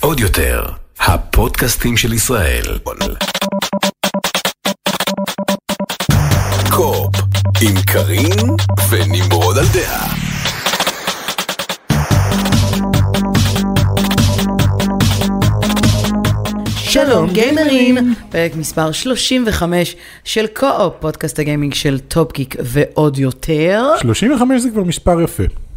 עוד יותר, הפודקאסטים של ישראל. קו-אופ, עם קארין ונמרוד על דעה. שלום גיימרים, פרק מספר 35 של קו-אופ, פודקאסט הגיימינג של טופקיק ועוד יותר. 35 זה כבר מספר יפה.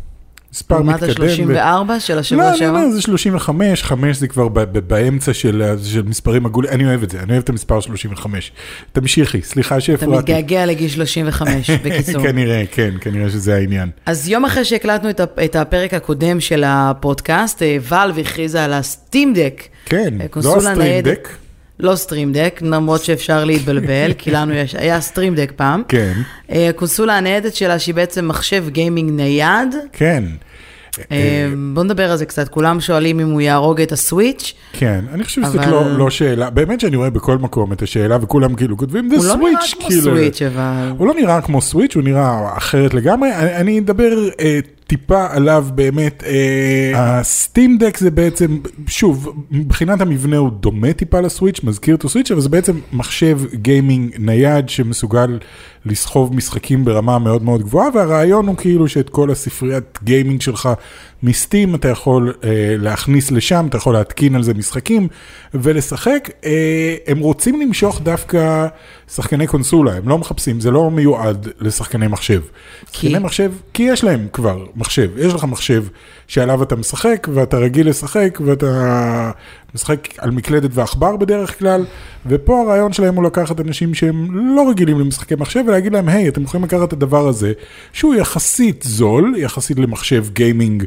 מספר לעומת מתקדם. ו- ה-34 של השבוע לא, שעבר. אומר, זה 35, 5 זה כבר ב- ב- באמצע של של מספרים עגולים, אני אוהב את זה, אני אוהב את המספר 35. תמשיכי, סליחה אתה שהפרעתי. מתגעגע לגיל 35, בקיצור. כנראה, כן, כנראה שזה העניין. אז יום אחרי שהקלטנו את את הפרק הקודם של הפודקאסט, Valve הכריזה על ה-Steam Deck. כן, אה, לא קונסולה ה-Stream ניידת. Deck, לא Stream Deck, למרות שאפשר להתבלבל, כי לנו יש, היה Stream Deck פעם. כן, אה, הקונסולה הניידת שלה, שהיא בעצם מחשב גיימינג נייד. כן. אה, בוא נדבר על זה קצת, כולם שואלים אם הוא יהרוג את הסוויץ'. כן, אני חושב שזאת אבל- לא, לא שאלה, באמת שאני רואה בכל מקום את השאלה וכולם כאילו כותבים זה הוא לא נראה סוויץ', כמו כאילו. סוויץ', אבל... הוא לא נראה כמו סוויץ', הוא נראה אחרת לגמרי. אני, אני אדבר אה, טיפה עליו באמת. אה, ה-Steam Deck זה בעצם, שוב, מבחינת המבנה הוא דומה טיפה לסוויץ', מזכיר את הסוויץ', אבל זה בעצם מחשב גיימינג נייד שמסוגל לסחוב משחקים ברמה מאוד מאוד גבוהה, והרעיון הוא כאילו שאת כל הספריית גיימינג שלך מסטים אתה יכול אה, להכניס לשם, אתה יכול להתקין על זה משחקים ולשחק. אה, הם רוצים למשוך דווקא שחקני קונסולה, הם לא מחפשים, זה לא מיועד לשחקני מחשב. כי? שחקני מחשב, כי יש להם כבר מחשב, יש לך מחשב שעליו אתה משחק ואתה רגיל לשחק ואתה משחק על מקלדת ועכבר בדרך כלל, ופה הרעיון שלהם הוא לקחת אנשים שהם לא רגילים למשחקי מחשב ולהגיד להם, היי, אתם יכולים לקחת את הדבר הזה, שהוא יחסית זול, יחסית למחשב גיימינג.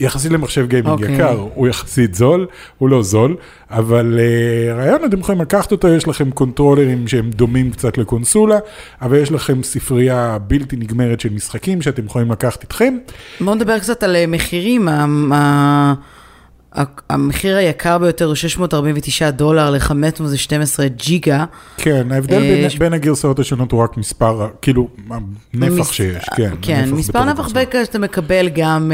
יחסית למחשב גיימינג אוקיי. יקר, הוא יחסית זול, הוא לא זול, אבל uh, הרעיון, אתם יכולים לקחת אותו, יש לכם קונטרולרים שהם דומים קצת לקונסולה, אבל יש לכם ספרייה בלתי נגמרת של משחקים שאתם יכולים לקחת איתכם. בואו נדבר קצת על אה, מחירים. המחיר היקר ביותר הוא 649 דולר ל-512 ג'יגה. כן, ההבדל אה, בין, ש- בין הגרסאות השונות הוא רק מספר, כאילו, הנפח מס- שיש, כן. כן, מספר נפח. בקטע שאתה מקבל גם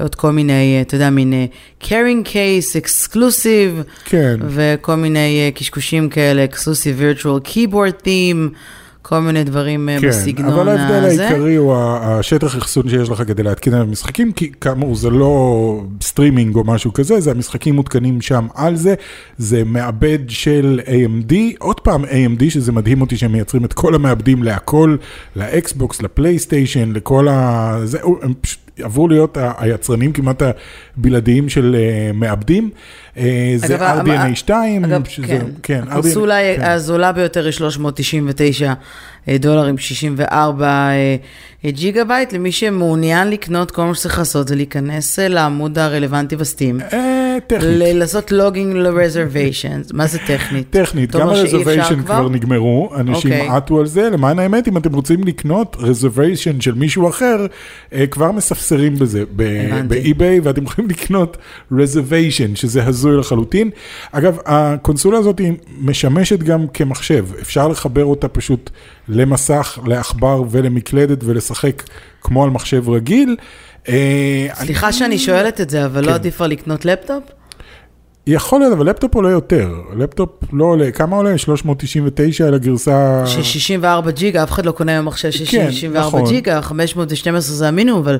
עוד כל מיני, אה, אתה יודע, מין אה, carrying case, exclusive, כן. וכל מיני אה, קשקושים כאלה, exclusive virtual keyboard theme, כל מיני דברים כן, בסגנון אבל ההבדל הזה. העיקרי הוא השטח אחסון שיש לך כדי להתקין על המשחקים, כי כאמור זה לא סטרימינג או משהו כזה, זה המשחקים מותקנים שם על זה, זה מעבד של AMD, עוד פעם AMD, שזה מדהים אותי שהם מייצרים את כל המעבדים להכל, לאקסבוקס, לפלייסטיישן, לכל ה... זה, הם פשוט עברו להיות היצרנים כמעט הבלעדיים של אה, מעבדים. אה, זה RDNA 2, אגב, שזה- כן, הקונסולה כן. הזולה ביותר היא 399 דולרים, 64 אה, ג'יגה בייט, למי שמעוניין לקנות, כל מה שצריך לעשות זה להיכנס אה, לעמוד הרלוונטי ב-Steam. אה, טכנית. לעשות לוגינג ל-reservations, מה זה טכנית? טכנית, גם ה-reservation כבר? נגמרו, אנשים אוקיי. עטו על זה, למען האמת, אם אתם רוצים לקנות reservation של מישהו אחר, אה, כבר מספסרים בזה. באי-ביי, ואתם יכולים לקנות reservation, שזה הזוי לחלוטין. אגב, הקונסולה הזאת היא משמשת גם כמחשב, אפשר לחבר אותה פשוט למסך, לעכבר ולמקלדת ולשחק כמו על מחשב רגיל. אה, סליחה אני- שאני שואלת את זה, אבל לא כן. עדיף כבר לקנות לפטופ? יכול להיות, אבל לפטופ עולה יותר. לפטופ לא עולה, כמה עולה? 399 על הגרסה... של 64 ג'יגה, אף אחד לא קונה היום מחשב של כן, 64 נכון. ג'יגה, 512 זה המינימום, אבל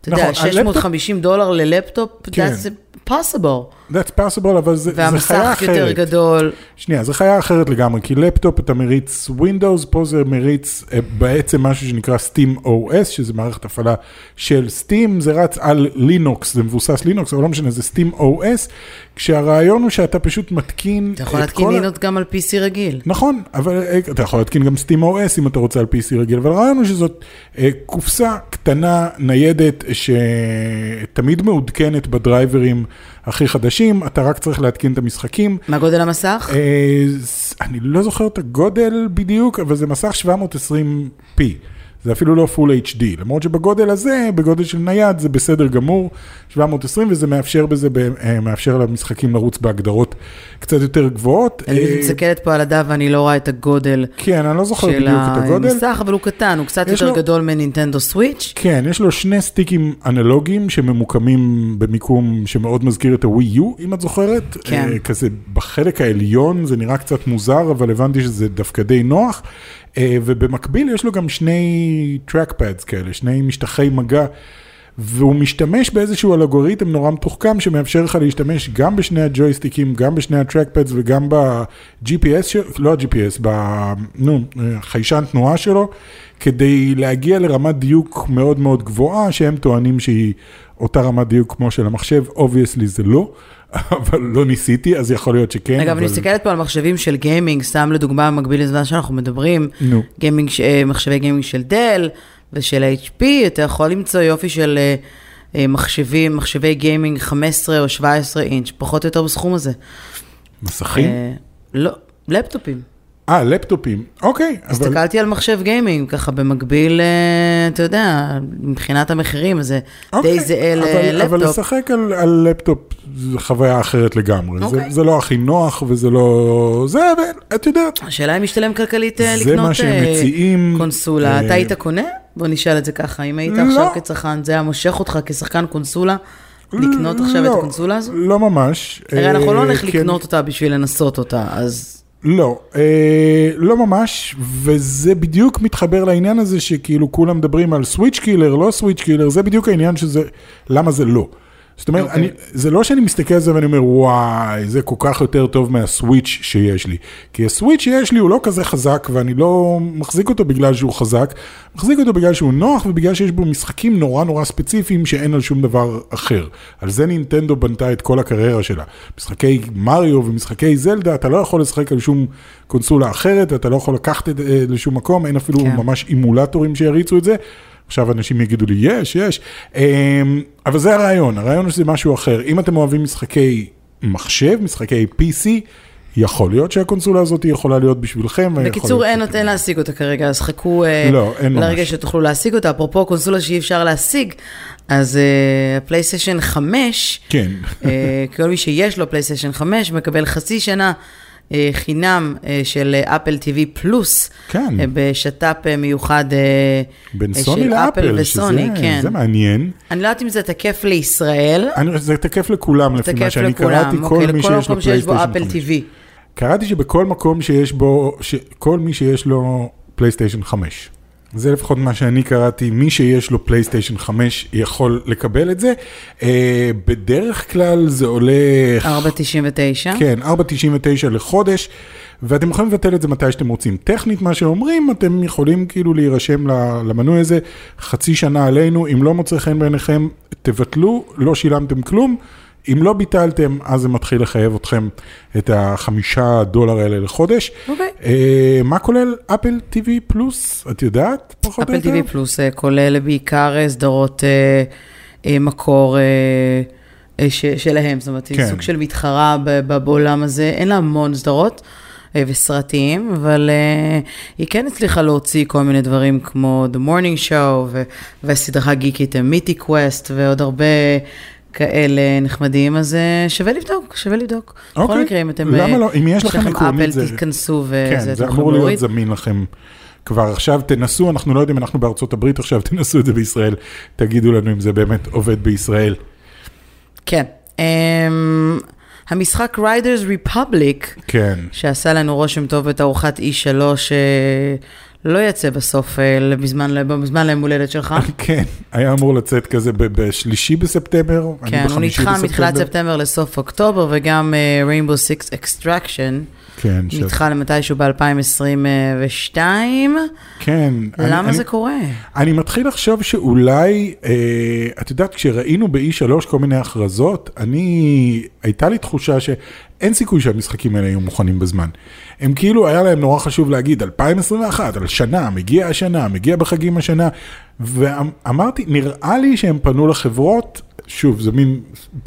אתה יודע, נכון, הלפטופ- 650 דולר ללפטופ, כן. that's possible. That's possible, אבל זה, זה חיה והמסך אחרת. יותר גדול. שנייה, זה חיה אחרת לגמרי, כי לפטופ אתה מריץ Windows, פה זה מריץ אה, בעצם משהו שנקרא Steam OS, שזה מערכת הפעלה של Steam, זה רץ על לינוקס, זה מבוסס לינוקס, אבל לא משנה, זה Steam OS, כשהרעיון הוא שאתה פשוט מתקין אתה יכול את להתקין כל לינוס גם על PC רגיל. נכון, אבל אה, אתה יכול להתקין גם Steam OS אם אתה רוצה על PC רגיל, אבל הרעיון הוא שזאת אה, קופסה קטנה, ניידת, שתמיד מעודכנת בדרייברים הכי חדשים, אתה רק צריך להתקין את המשחקים. מה גודל המסך? אה, אני לא זוכר את הגודל בדיוק, אבל זה מסך 720p. זה אפילו לא Full HD, למרות שבגודל הזה, בגודל של נייד, זה בסדר גמור, 720, וזה מאפשר בזה, אה, מאפשר למשחקים לרוץ בהגדרות קצת יותר גבוהות. אני אה, מסתכלת פה על הדף ואני לא רואה את הגודל כן, אני לא זוכר של בדיוק את הגודל. המסך, אבל הוא קטן, הוא קצת יותר לו- גדול מנינטנדו סוויץ'. כן, יש לו שני סטיקים אנלוגיים שממוקמים במיקום שמאוד מזכיר את הווי יו, אם את זוכרת. כן. אה, כזה בחלק העליון, זה נראה קצת מוזר, אבל הבנתי שזה דווקא די נוח. אה, ובמקביל יש לו גם שני trackpads כאלה, שני משטחי מגע. והוא משתמש באיזשהו אלגוריתם נורא מתוחכם שמאפשר לך להשתמש גם בשני הג'ויסטיקים, גם בשני ה-trackpads וגם ב-GPS, לא ה-GPS, ב... נו, חיישן תנועה שלו, כדי להגיע לרמת דיוק מאוד מאוד גבוהה, שהם טוענים שהיא אותה רמת דיוק כמו של המחשב, obviously זה לא, אבל לא ניסיתי, אז יכול להיות שכן. אגב, אבל... אני מסתכלת פה על מחשבים של גיימינג, סתם לדוגמה, במקביל לזמן שאנחנו מדברים, נו. גיימינג, אה, מחשבי גיימינג של דל ושל HP, אתה יכול למצוא יופי של אה, אה, מחשבים, מחשבי גיימינג 15 או 17 אינץ', פחות או יותר בסכום הזה. מסכים? אה, לא, לפטופים. אה, לפטופים, אוקיי. אבל- הסתכלתי על מחשב גיימינג, ככה במקביל, אה, אתה יודע, מבחינת המחירים, זה אוקיי, די זהה אבל- אבל ללפטופ. לשחק על, על לפטופ זו חוויה אחרת לגמרי. אוקיי. זה, זה לא הכי נוח וזה לא... זה, אבל את יודעת, השאלה אם משתלם כלכלית אה, זה לקנות אה, מציעים. קונסולה. אה, אתה היית קונה? בוא נשאל את זה ככה, אם היית לא. עכשיו כצרכן, זה היה מושך אותך כשחקן קונסולה, לקנות עכשיו את לא, הקונסולה הזו? לא ממש. הרי אנחנו לא הולך כי לקנות אותה בשביל לנסות אותה, אז... לא, אה, לא ממש, וזה בדיוק מתחבר לעניין הזה שכאילו כולם מדברים על Switch killer, לא Switch killer, זה בדיוק העניין שזה, למה זה לא. זאת אומרת, אוקיי. אני, זה לא שאני מסתכל על זה ואני אומר, וואי, זה כל כך יותר טוב מהסוויץ' שיש לי. כי הסוויץ' שיש לי הוא לא כזה חזק, ואני לא מחזיק אותו בגלל שהוא חזק, מחזיק אותו בגלל שהוא נוח, ובגלל שיש בו משחקים נורא נורא ספציפיים שאין על שום דבר אחר. על זה נינטנדו בנתה את כל הקריירה שלה. משחקי מריו ומשחקי זלדה, אתה לא יכול לשחק על שום קונסולה אחרת, אתה לא יכול לקחת את זה לשום מקום, אין אפילו כן. ממש אימולטורים שיריצו את זה. עכשיו אנשים יגידו לי, יש, יש. אמ, אבל זה הרעיון, הרעיון הוא שזה משהו אחר. אם אתם אוהבים משחקי מחשב, משחקי PC, יכול להיות שהקונסולה הזאת יכולה להיות בשבילכם. בקיצור, אין שכן. אין להשיג אותה כרגע, אז חכו אה, לא, אין ממש. לרגע שתוכלו להשיג אותה. אפרופו קונסולה שאי אפשר להשיג, אז הפלייסטיישן 5, כן. אה, כל מי שיש לו פלייסטיישן 5 מקבל חצי שנה אה, חינם אה, של אפל TV פלוס, כן. אה, בשת"פ אה, מיוחד אה, בין אה, סוני של אפל לאפל, וסוני, שזה כן. זה מעניין. אני לא יודעת אם זה תקף לישראל, אני, זה תקף לכולם, לפי מה שאני לכולם, קראתי, אוקיי, כל מי שיש לו פלייסטיישן אפל 5. TV. קראתי שבכל מקום שיש בו, ש... כל מי שיש לו פלייסטיישן 5. זה לפחות מה שאני קראתי, מי שיש לו פלייסטיישן 5 יכול לקבל את זה. אה, בדרך כלל זה עולה... 4.99. כן, 4.99 לחודש, ואתם יכולים לבטל את זה מתי שאתם רוצים. טכנית, מה שאומרים, אתם יכולים כאילו להירשם למנוי הזה חצי שנה עלינו, אם לא מוצא חן בעיניכם, תבטלו, לא שילמתם כלום. אם לא ביטלתם, אז זה מתחיל לחייב אתכם את החמישה דולר האלה לחודש. אוקיי. אה, מה כולל אפל TV פלוס? את יודעת? פחות או אפל יותר? TV פלוס אה, כולל בעיקר אה, סדרות אה, אה, מקור ש- שלהם, זאת אומרת, היא כן. סוג של מתחרה בעולם הזה, אין לה המון סדרות. וסרטים, אבל uh, היא כן הצליחה להוציא כל מיני דברים כמו The Morning Show ו- והסדרה הגיקית מיטי קווסט ועוד הרבה כאלה נחמדים, אז uh, שווה לבדוק, שווה לבדוק. בכל אוקיי. מקרה, אם אתם... למה אה, לא? אם יש לכם עקרונית אפל, זה- תיכנסו כן, וזה, זה אתם אמור להיות. זמין לכם כבר עכשיו, תנסו, אנחנו לא יודעים, אנחנו בארצות הברית עכשיו, תנסו את זה בישראל, תגידו לנו אם זה באמת עובד בישראל. כן. Um, המשחק Riders Republic, כן, שעשה לנו רושם טוב בתערוכת E3, לא יצא בסוף אה, בזמן, בזמן ליום הולדת שלך. כן, היה אמור לצאת כזה בשלישי בספטמבר, אני כן, הוא נדחה מתחילת. ספטמבר לסוף אוקטובר, וגם אה, Rainbow Six Extraction כן, ש- נדחה למתישהו ב-2022. כן. אני- למה אני- זה קורה? אני מתחיל לחשוב שאולי, אה, את יודעת, כשראינו ב-E3 כל מיני הכרזות, אני, הייתה לי תחושה שאין סיכוי שהמשחקים האלה יהיו מוכנים בזמן. הם כאילו, היה להם נורא חשוב להגיד, 2021, על שנה, מגיע השנה, מגיע בחגים השנה, ואמרתי, נראה לי שהם פנו לחברות, שוב, זה מין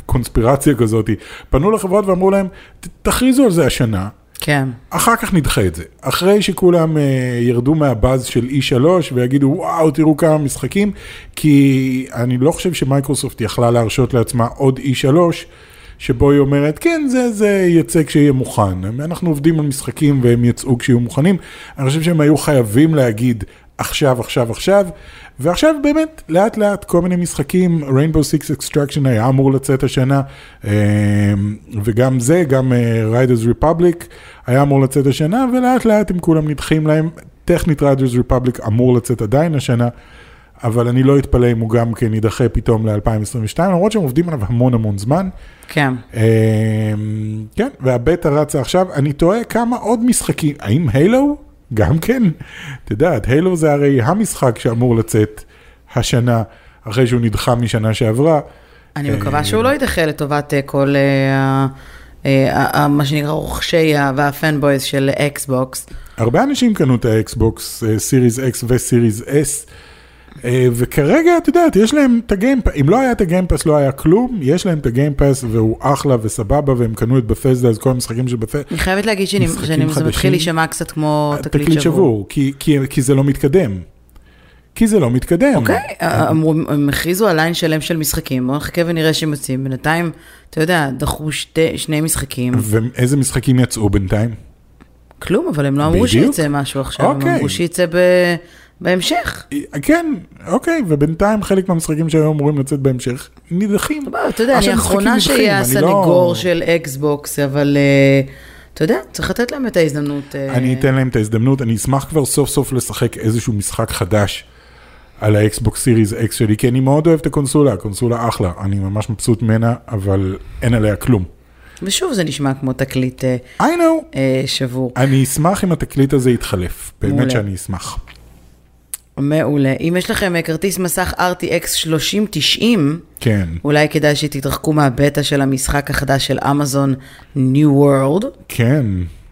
קונספירציה כזאת, פנו לחברות ואמרו להם, "ת- תכריזו על זה השנה. כן. אחר כך נדחה את זה. אחרי שכולם uh, ירדו מהבאז של E3 ויגידו, וואו, תראו כמה משחקים, כי אני לא חושב שמייקרוסופט יכלה להרשות לעצמה עוד E3, שבו היא אומרת, כן, זה, זה יצא כשיהיה מוכן. אנחנו עובדים על משחקים והם יצאו כשיהיו מוכנים. אני חושב שהם היו חייבים להגיד, עכשיו, עכשיו, עכשיו. ועכשיו באמת, לאט לאט כל מיני משחקים, Rainbow Six Extraction היה אמור לצאת השנה, אה, וגם זה, גם אה, Riders Republic היה אמור לצאת השנה, ולאט לאט הם כולם נדחים להם. טכנית Riders Republic אמור לצאת עדיין השנה, אבל אני לא אתפלא אם הוא גם כן יידחה פתאום ל-2022, למרות שהם עובדים עליו המון המון זמן. כן. אה, כן, והבטא רצה עכשיו, אני תוהה כמה עוד משחקים, האם הילו? גם כן, את יודעת, הילו זה הרי המשחק שאמור לצאת השנה, אחרי שהוא נדחה משנה שעברה. אני מקווה שהוא לא יידחה לטובת אה, כל אה, אה, מה שנקרא רוכשי וה-fanboys של אקסבוקס. הרבה אנשים קנו את האקסבוקס, סיריס X וסיריס אה, וכרגע, את יודעת, יש להם את ה-Game Pass, אם לא היה את ה-Game Pass לא היה כלום, יש להם את ה-Game Pass והוא אחלה וסבבה, והם קנו את Bethesda, אז כל המשחקים של Bethesda, אני חייבת להגיד שאני- משחקים שאני- זה חדשים. מתחיל להישמע קצת כמו תקליט תקליט שבור. שבור, כי, כי, כי זה לא מתקדם. כי זה לא מתקדם. אוקיי, אמרו- הם הכריזו על ליין שלם של משחקים, בואו נחכה ונראה שהם יוצאים. בינתיים, אתה יודע, דחו שתי- שני משחקים, ואיזה משחקים יצאו בינתיים? כלום, אבל הם לא אמרו. שיצא משהו עכשיו, הם אוקיי. אמרו שיצא ב- בהמשך. כן, אוקיי, ובינתיים חלק מהמשחקים שהיו אמורים לצאת בהמשך נדחים. בוא, אתה יודע, אני עכשיו, האחרונה אני הסנגור לא- של אקסבוקס, אבל אה, אתה יודע, צריך לתת להם את ההזדמנות. אה, אני אתן להם את ההזדמנות, אני אשמח כבר סוף סוף לשחק איזשהו משחק חדש על האקסבוקס Series X שלי, כי אני מאוד אוהב את הקונסולה, הקונסולה אחלה, אני ממש מבסוט ממנה, אבל אין עליה כלום. ושוב, זה נשמע כמו תקליט אה, I know, אה, שבור. אני אשמח אם התקליט הזה יתחלף, באמת. שאני אשמח. מעולה. אם יש לכם אה, כרטיס מסך RTX 3090, כן, אולי כדאי שתתרחקו מהבטא של המשחק החדש של אמזון New World. כן,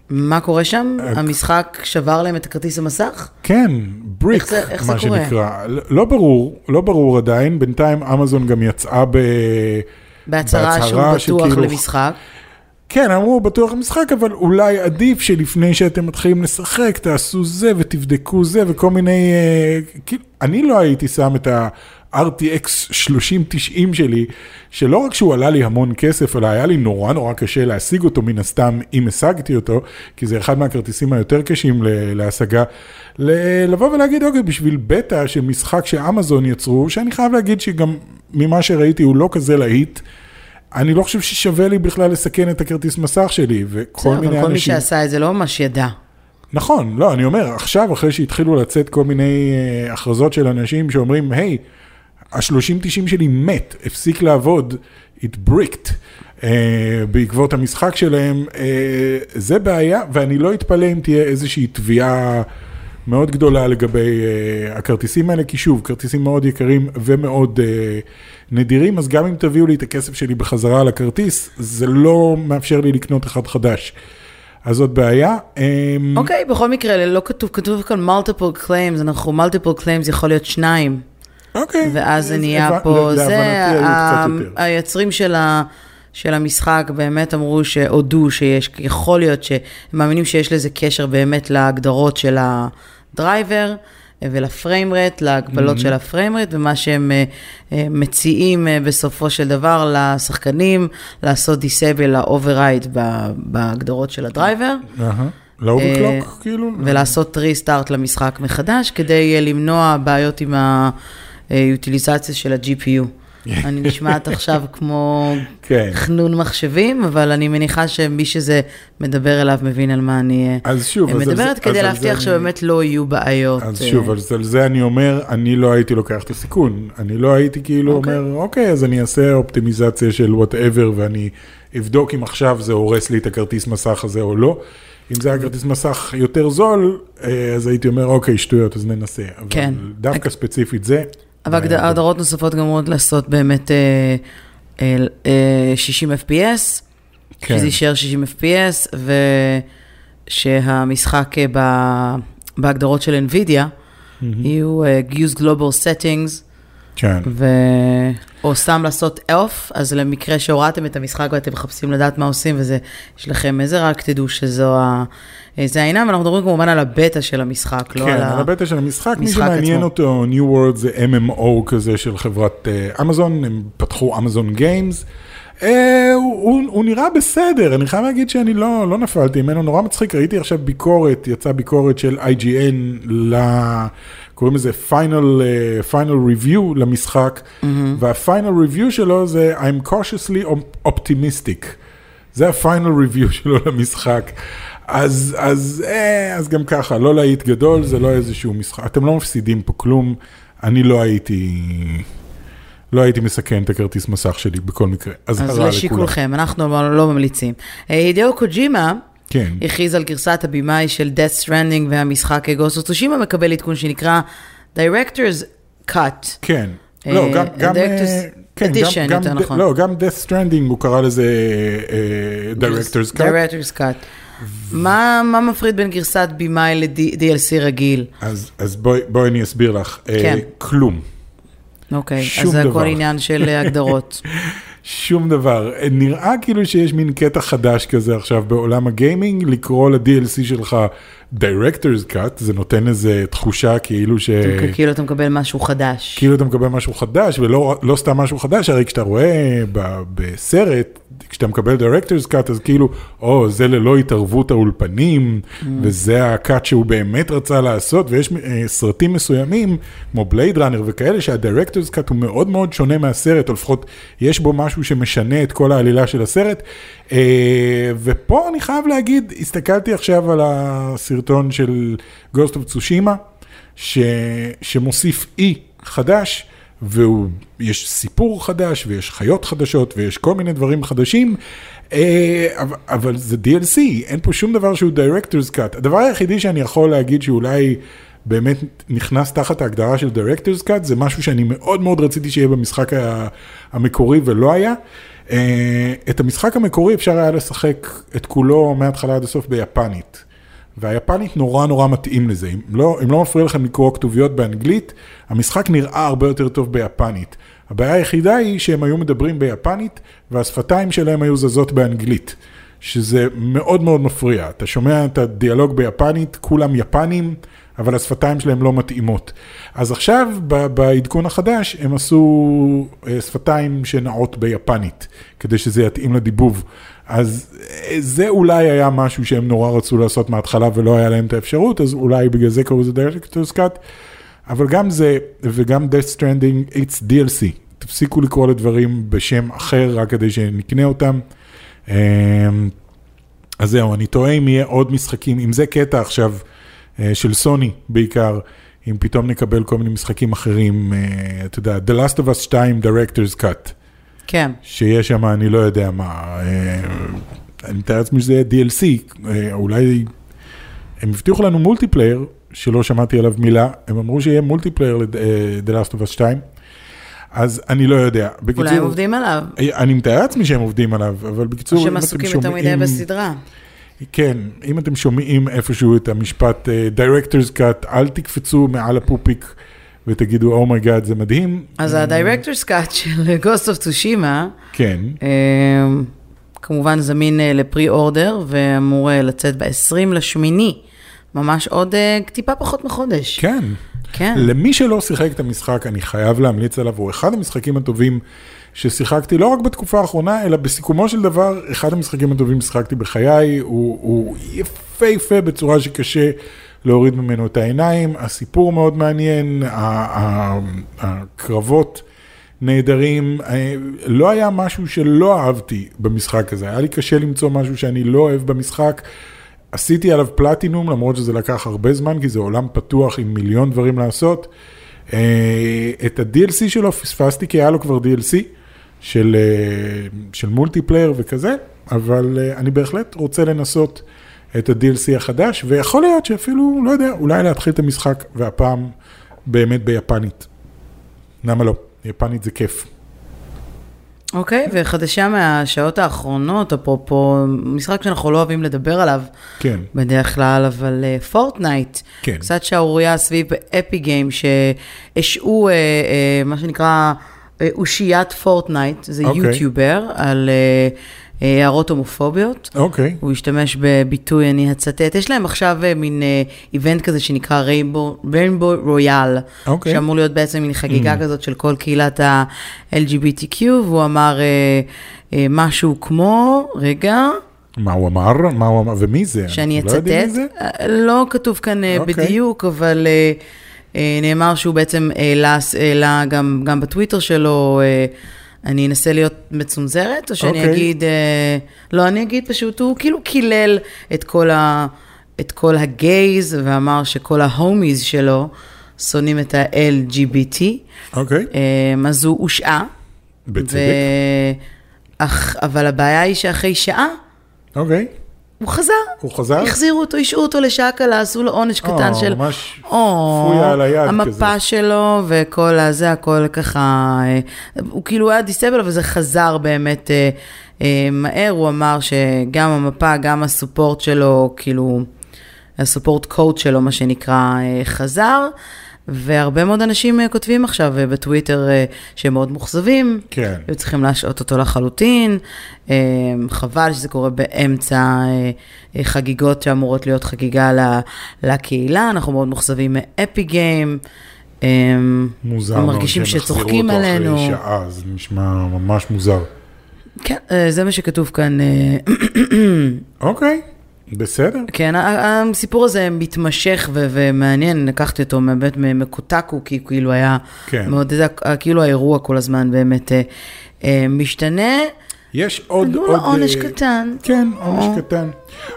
מה קורה שם? אה, המשחק שבר להם את הכרטיס המסך? כן, בריק, איך זה- איך זה מה קורה? שנקרא. לא ברור, לא ברור עדיין, בינתיים אמזון גם יצאה ב... בהצהרה שהוא בטוח שכאילו- למשחק. כן, אמרו בטוח משחק, אבל אולי עדיף שלפני שאתם מתחילים לשחק, תעשו זה ותבדקו זה וכל מיני... אה, כאילו, אני לא הייתי שם את ה-RTX 3090 שלי, שלא רק שהוא עלה לי המון כסף, אלא היה לי נורא נורא קשה להשיג אותו מן הסתם, אם השגתי אותו, כי זה אחד מהכרטיסים היותר קשים להשגה, לבוא ולהגיד, אוקיי, בשביל בטא של משחק שאמזון יצרו, שאני חייב להגיד שגם ממה שראיתי הוא לא כזה להיט. אני לא חושב ששווה לי בכלל לסכן את הכרטיס מסך שלי, וכל בסדר, מיני אבל כל מי אנשים... שעשה את זה לא ממש ידע. נכון, לא, אני אומר, עכשיו, אחרי שהתחילו לצאת כל מיני uh, הכרזות של אנשים שאומרים, היי, ה-30-90 שלי מת, הפסיק לעבוד, it bricked, uh, בעקבות המשחק שלהם, uh, זה בעיה, ואני לא אתפלא אם תהיה איזושהי תביעה מאוד גדולה לגבי uh, הכרטיסים האלה, כי שוב, כרטיסים מאוד יקרים ומאוד uh, נדירים, אז גם אם תביאו לי את הכסף שלי בחזרה על הכרטיס, זה לא מאפשר לי לקנות אחד חדש. אז זאת בעיה. אמ, אוקיי, בכל מקרה, לא כתוב, כתוב כאן multiple claims, אנחנו multiple claims יכול להיות שניים. אוקיי. ואז זה נהיה פה, ל- זה, ה-. היוצרים של, ה, של המשחק באמת אמרו שהודו שיש, יכול להיות שהם מאמינים שיש לזה קשר באמת להגדרות של הדרייבר ולפריימרט, להגבלות Mm-hmm. של הפריימרט, ומה שהם אה, אה, מציעים אה, בסופו של דבר לשחקנים, לעשות disable ל-override בהגדרות של הדרייבר. אהה. ל-overclock, כאילו? ולעשות restart למשחק מחדש, כדי למנוע בעיות עם היוטיליזציה של ה-GPU. אני נשמעת עכשיו כמו כן. חנון מחשבים, אבל אני מניחה שמי שזה מדבר אליו מבין על מה אני אה, אז שוב, אז מדברת, אז כדי על להבטיח זה שבאמת לא יהיו בעיות. אז אה, שוב, אז על זה אני אומר, אני לא הייתי לוקח את הסיכון. אני לא הייתי כאילו אוקיי. אומר, אוקיי, אז אני אעשה אופטימיזציה של whatever, ואני אבדוק אם עכשיו זה הורס לי את הכרטיס מסך הזה או לא. אם זה היה כרטיס מסך יותר זול, אה, אז הייתי אומר, אוקיי, שטויות, אז ננסה. אבל כן. דווקא ספציפית זה... אבל בעיה גדולה. הגדרות נוספות גם אמורות לעשות באמת אה, אה, אה, 60 FPS, כן. שזה יישאר 60 FPS, ושהמשחק אה, בהגדרות של NVIDIA יהיו אה, use global settings, כן. או סתם לעשות אלף, אז למקרה שהורדתם את המשחק ואתם מחפשים לדעת מה עושים, וזה, יש לכם איזה רק תדעו שזו ה... זה העניין, ואנחנו מדברים כמובן על הבטא של המשחק, לא כן, על על ה... הבטא של המשחק, מי שמעניין עצמו. אותו, New World זה MMO כזה של חברת אה, אמזון, הם פתחו אמזון גיימס. אה, הוא, הוא, הוא נראה בסדר, אני חייב להגיד שאני לא, לא נפלתי ממנו, נורא מצחיק, ראיתי עכשיו ביקורת, יצאה ביקורת של IGN, ל... קוראים לזה final, uh, final review למשחק, mm-hmm. וה-final review שלו זה I'm cautiously optimistic. זה ה-final review שלו למשחק. אז, אז, אה, אז גם ככה, לא להיט גדול, זה לא איזשהו משחק, אתם לא מפסידים פה כלום, אני לא הייתי, לא הייתי מסכן את הכרטיס מסך שלי בכל מקרה, אז אז. לשיקולכם, אנחנו לא, לא ממליצים. אה, הידאו קוג'ימה כן, הכריז על גרסת הבמאי של Death Stranding והמשחק גוסט אוף צושימה מקבל עדכון שנקרא Director's Cut. כן. אה, לא, גם, גם, Director's אה, כן, Edition, גם, יותר נכון. לא, גם Death Stranding הוא קרא לזה אה, Director's Cut. Director's Cut. מה, מה מפריד בין גרסת במאי ל-DLC רגיל? אז, אז בואי, בואי אני אסביר לך. כן. כלום. אוקיי, שום אז זה. הכל עניין של הגדרות. שום דבר. נראה כאילו שיש מין קטע חדש כזה עכשיו בעולם הגיימינג, לקרוא ל-DLC שלך Director's Cut, זה נותן איזה תחושה כאילו ש... כאילו אתה מקבל משהו חדש. כאילו אתה מקבל משהו חדש, ולא לא סתם משהו חדש, הרי כשאתה רואה ב, בסרט, כשאתה מקבל Director's Cut, אז כאילו, או, זה ללא התערבות האולפנים, mm. וזה הקאט שהוא באמת רצה לעשות, ויש אה, סרטים מסוימים, כמו בלייד ראנר וכאלה, שה-Director's Cut הוא מאוד מאוד שונה מהסרט, או לפחות יש בו משהו שמשנה את כל העלילה של הסרט. אה, ופה אני חייב להגיד, הסתכלתי עכשיו על הסרטון של Ghost of Tsushima, ש, שמוסיף אי חדש, ויש סיפור חדש, ויש חיות חדשות, ויש כל מיני דברים חדשים, אה, אבל, זה DLC, אין פה שום דבר שהוא Director's Cut. הדבר היחידי שאני יכול להגיד שאולי באמת נכנס תחת ההגדרה של Director's Cut, זה משהו שאני מאוד מאוד רציתי שיהיה במשחק המקורי ולא היה. אה, את המשחק המקורי אפשר היה לשחק את כולו מההתחלה עד הסוף ביפנית. והיפנית נורא נורא מתאים לזה. אם לא, אם לא מפריע לכם לקרוא כתוביות באנגלית, המשחק נראה הרבה יותר טוב ביפנית. הבעיה היחידה היא שהם היו מדברים ביפנית, והשפתיים שלהם היו זזות באנגלית, שזה מאוד מאוד מפריע. אתה שומע את הדיאלוג ביפנית, כולם יפנים, אבל השפתיים שלהם לא מתאימות. אז עכשיו, בעדכון החדש, הם עשו אה, שפתיים שנעות ביפנית, כדי שזה יתאים לדיבוב. אז אה, זה אולי היה משהו שהם נורא רצו לעשות מההתחלה ולא היה להם את האפשרות, אז אולי בגלל זה קראו לזה Director's Cut, אבל גם זה, וגם Death Stranding, it's DLC. תפסיקו לקרוא לדברים בשם אחר רק כדי שנקנה אותם. אמ, אז זהו, אני תוהה אם יהיה עוד משחקים, אם זה קטע עכשיו אה, של סוני בעיקר, אם פתאום נקבל כל מיני משחקים אחרים, אה, אתה יודע, The Last of Us 2 Director's Cut. כן. שיש שם, אני לא יודע מה, אה, אני מתאר לעצמי שזה יהיה DLC, אה, אולי, הם הבטיחו לנו multiplayer, שלא שמעתי עליו מילה, הם אמרו שיהיה multiplayer ל-The Last of Us 2, אז אני לא יודע. בקיצור, אולי הם עובדים עליו. אה, אני מתאר לעצמי שהם עובדים עליו, אבל בקיצור, או אם שהם אתם עסוקים שומעים... יותר מדי בסדרה. כן, אם אתם שומעים איפשהו את המשפט אה, Director's Cut, אל תקפצו מעל הפופיק ותגידו, oh my god, זה מדהים. אז ה-Director's Cut של Ghost of Tsushima, כן, אה, כמובן זמין אה, ל-pre-order, ואמור אה, לצאת ב-20 לשמיני, ממש עוד אה, טיפה פחות מחודש. כן. כן. למי שלא שיחק את המשחק, אני חייב להמליץ עליו, הוא אחד המשחקים הטובים ששיחקתי, לא רק בתקופה האחרונה, אלא בסיכומו של דבר, אחד המשחקים הטובים ששיחקתי בחיי, הוא, הוא יפהפה בצורה שקשה להוריד ממנו את העיניים, הסיפור מאוד מעניין, הקרבות נהדרים, אה, לא היה משהו שלא אהבתי במשחק הזה, היה לי קשה למצוא משהו שאני לא אוהב במשחק. עשיתי עליו פלטינום, למרות שזה לקח הרבה זמן, כי זה עולם פתוח עם מיליון דברים לעשות. אה, את ה-DLC שלו פספסתי, כי היה לו כבר DLC של, אה, של מולטיפלייר וכזה, אבל אה, אני בהחלט רוצה לנסות את ה-DLC החדש, ויכול להיות שאפילו, לא יודע, אולי להתחיל את המשחק, והפעם באמת ביפנית. למה לא? יפנית זה כיף. אוקיי, וחדשה מהשעות האחרונות, אפרופו משחק שאנחנו לא אוהבים לדבר עליו כן, בדרך כלל, אבל אה, פורטנייט, כן. קצת שערורייה סביב אפי גיים, שהשעו אה, אה, מה שנקרא אושיית פורטנייט, זה אוקיי. יוטיובר, על אה, אה, הערות הומופוביות. אוקיי. הוא השתמש בביטוי, אני אצטט. יש להם עכשיו אה, מין אה, איבנט כזה שנקרא ריינבו רויאל, אוקיי. שאמור להיות בעצם מין חגיגה כזאת של כל קהילת ה-LGBTQ, והוא אמר אה, אה, משהו כמו, רגע, מה הוא אמר? מה הוא אמר? ומי זה? שאני לא אצטט? אה, לא כתוב כאן אה, אוקיי. בדיוק, אבל אה, אה, נאמר שהוא בעצם העלה, העלה גם, גם בטוויטר שלו, אה, אני אנסה להיות מצונזרת, או שאני אוקיי. אגיד, אה, לא, אני אגיד פשוט, הוא כאילו קילל את כל, ה, את כל הגייז, ואמר שכל ההומיז שלו שונאים את ה-LGBT, אוקיי. אה, אז הוא הושעה. בצדק. אך, אבל הבעיה היא שאחרי שעה, אוקיי. הוא חזר. הוא חזר? החזירו אותו, השעו אותו לשעה קלה, עשו לו עונש קטן של... ממש פויה על היד המפה כזה. שלו וכל הזה, הכל ככה... אה, הוא כאילו היה דיסבל, אבל זה חזר באמת אה, אה, מהר. הוא אמר שגם המפה, גם הסופורט שלו, כאילו, הסופורט קוד שלו, מה שנקרא, אה, חזר. והרבה מאוד אנשים אה, כותבים עכשיו אה, בטוויטר אה, שהם מאוד מאוכזבים. כן. היו צריכים להשעות אותו לחלוטין. חבל שזה קורה באמצע חגיגות שאמורות להיות חגיגה לקהילה. אנחנו מאוד מאוכזבים מאפי גיים. מוזר מאוד מרגישים שהם החזירו שצוחקים אותו עלינו. אחרי שעה, זה נשמע ממש מוזר. כן, זה מה שכתוב כאן. אוקיי, בסדר. כן, הסיפור הזה מתמשך ו- ומעניין, לקחתי אותו באמת מקוטקו, כי כאילו היה כן. מאוד, כאילו האירוע כל הזמן באמת אה, אה, משתנה. יש עוד... עוד, לו עונש אה, קטן. כן, עונש או. קטן.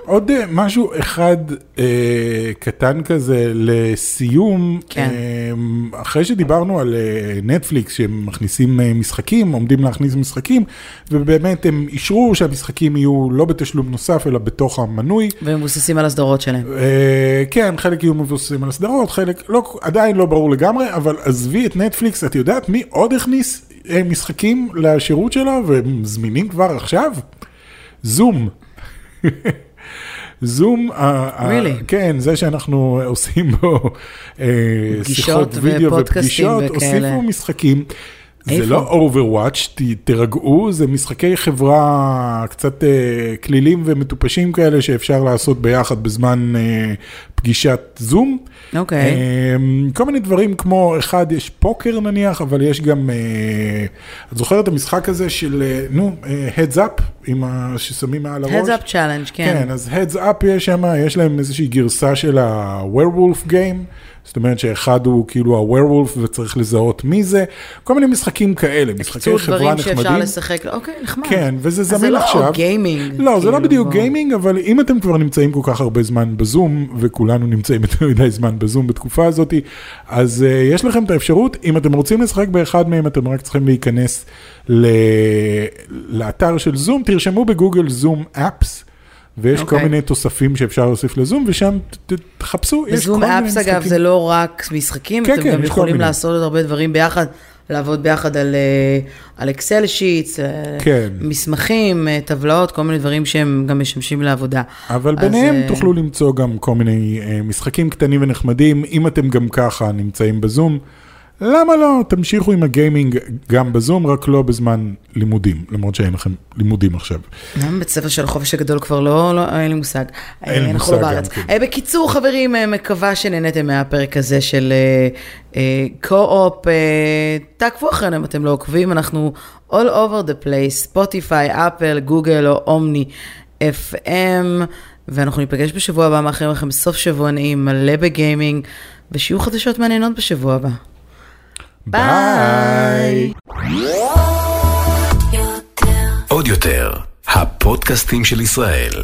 עוד אה, משהו אחד אה, קטן כזה לסיום, כן. אה, אחרי שדיברנו על אה, נטפליקס שהם מכניסים אה, משחקים, עומדים להכניס משחקים, ובאמת הם אישרו שהמשחקים יהיו לא בתשלום נוסף אלא בתוך המנוי. והם מבוססים על הסדרות שלהם. אה, כן, חלק יהיו מבוססים על הסדרות, חלק לא, עדיין לא ברור לגמרי, אבל עזבי את נטפליקס, את יודעת מי עוד הכניס אה, משחקים לשירות שלו והם זמינים כבר עכשיו? זום. זום, ה- ה- Really? כן, זה שאנחנו עושים בו אה, שיחות וידאו ופגישות, וכאלה. הוסיפו משחקים. זה? לא Overwatch, תירגעו, זה משחקי חברה קצת אה, כלילים ומטופשים כאלה שאפשר לעשות ביחד בזמן אה, פגישת זום. אוקיי. אה, כל מיני דברים כמו, אחד, יש פוקר נניח, אבל יש גם, אה, את זוכרת את המשחק הזה של, אה, נו, אה, Heads Up, עם ה... ששמים מעל הראש? Heads up challenge, כן. כן, אז Heads Up יש שם, יש להם איזושהי גרסה של ה-Werewolf Game, זאת אומרת שאחד הוא כאילו ה-Werewolf וצריך לזהות מי זה, כל מיני משחקים כאלה, משחקי חברה דברים נחמדים. שאפשר לשחק, אוקיי, נחמד. כן, וזה אז זה זמין לא עכשיו. גיימינג. לא, זה לא כאילו, בדיוק בוא. גיימינג, אבל אם אתם כבר נמצאים כל כך הרבה זמן בזום, וכולנו נמצאים יותר מדי זמן בזום בתקופה הזאת, אז uh, יש לכם את האפשרות, אם אתם רוצים לשחק באחד מהם, אתם רק צריכים להיכנס. לאתר של זום, תרשמו בגוגל זום אפס. ויש כל אוקיי. מיני תוספים שאפשר להוסיף לזום, ושם תחפשו, יש כל בזום מיני אפס, אגב, משחקים. זה לא רק משחקים, כן, אתם כן, גם יכולים. לעשות עוד הרבה דברים ביחד, לעבוד ביחד על, אה, על אקסל שיטס, אה, כן. מסמכים, אה, טבלאות, כל מיני דברים שהם גם משמשים לעבודה. אבל אז, ביניהם תוכלו למצוא גם כל מיני משחקים קטנים ונחמדים, אם אתם גם ככה נמצאים בזום. למה לא? תמשיכו עם הגיימינג גם בזום, רק לא בזמן לימודים, למרות שאין לכם לימודים עכשיו. גם בית ספר של החופש הגדול כבר לא, לא, אין לי מושג. אין לי אה, מושג לא גם. כן. אה, בקיצור, חברים, אה, מקווה שנהניתם מהפרק הזה של קו-אופ. תעקבו אחרינו אם אתם לא עוקבים, אנחנו all over the place, ספוטיפיי, אפל, גוגל או אומני FM, ואנחנו ניפגש בשבוע הבא, מאחלים לכם סוף שבוע נעים, מלא בגיימינג, ושיהיו חדשות מעניינות בשבוע הבא. ביי. עוד יותר, הפודקאסטים של ישראל.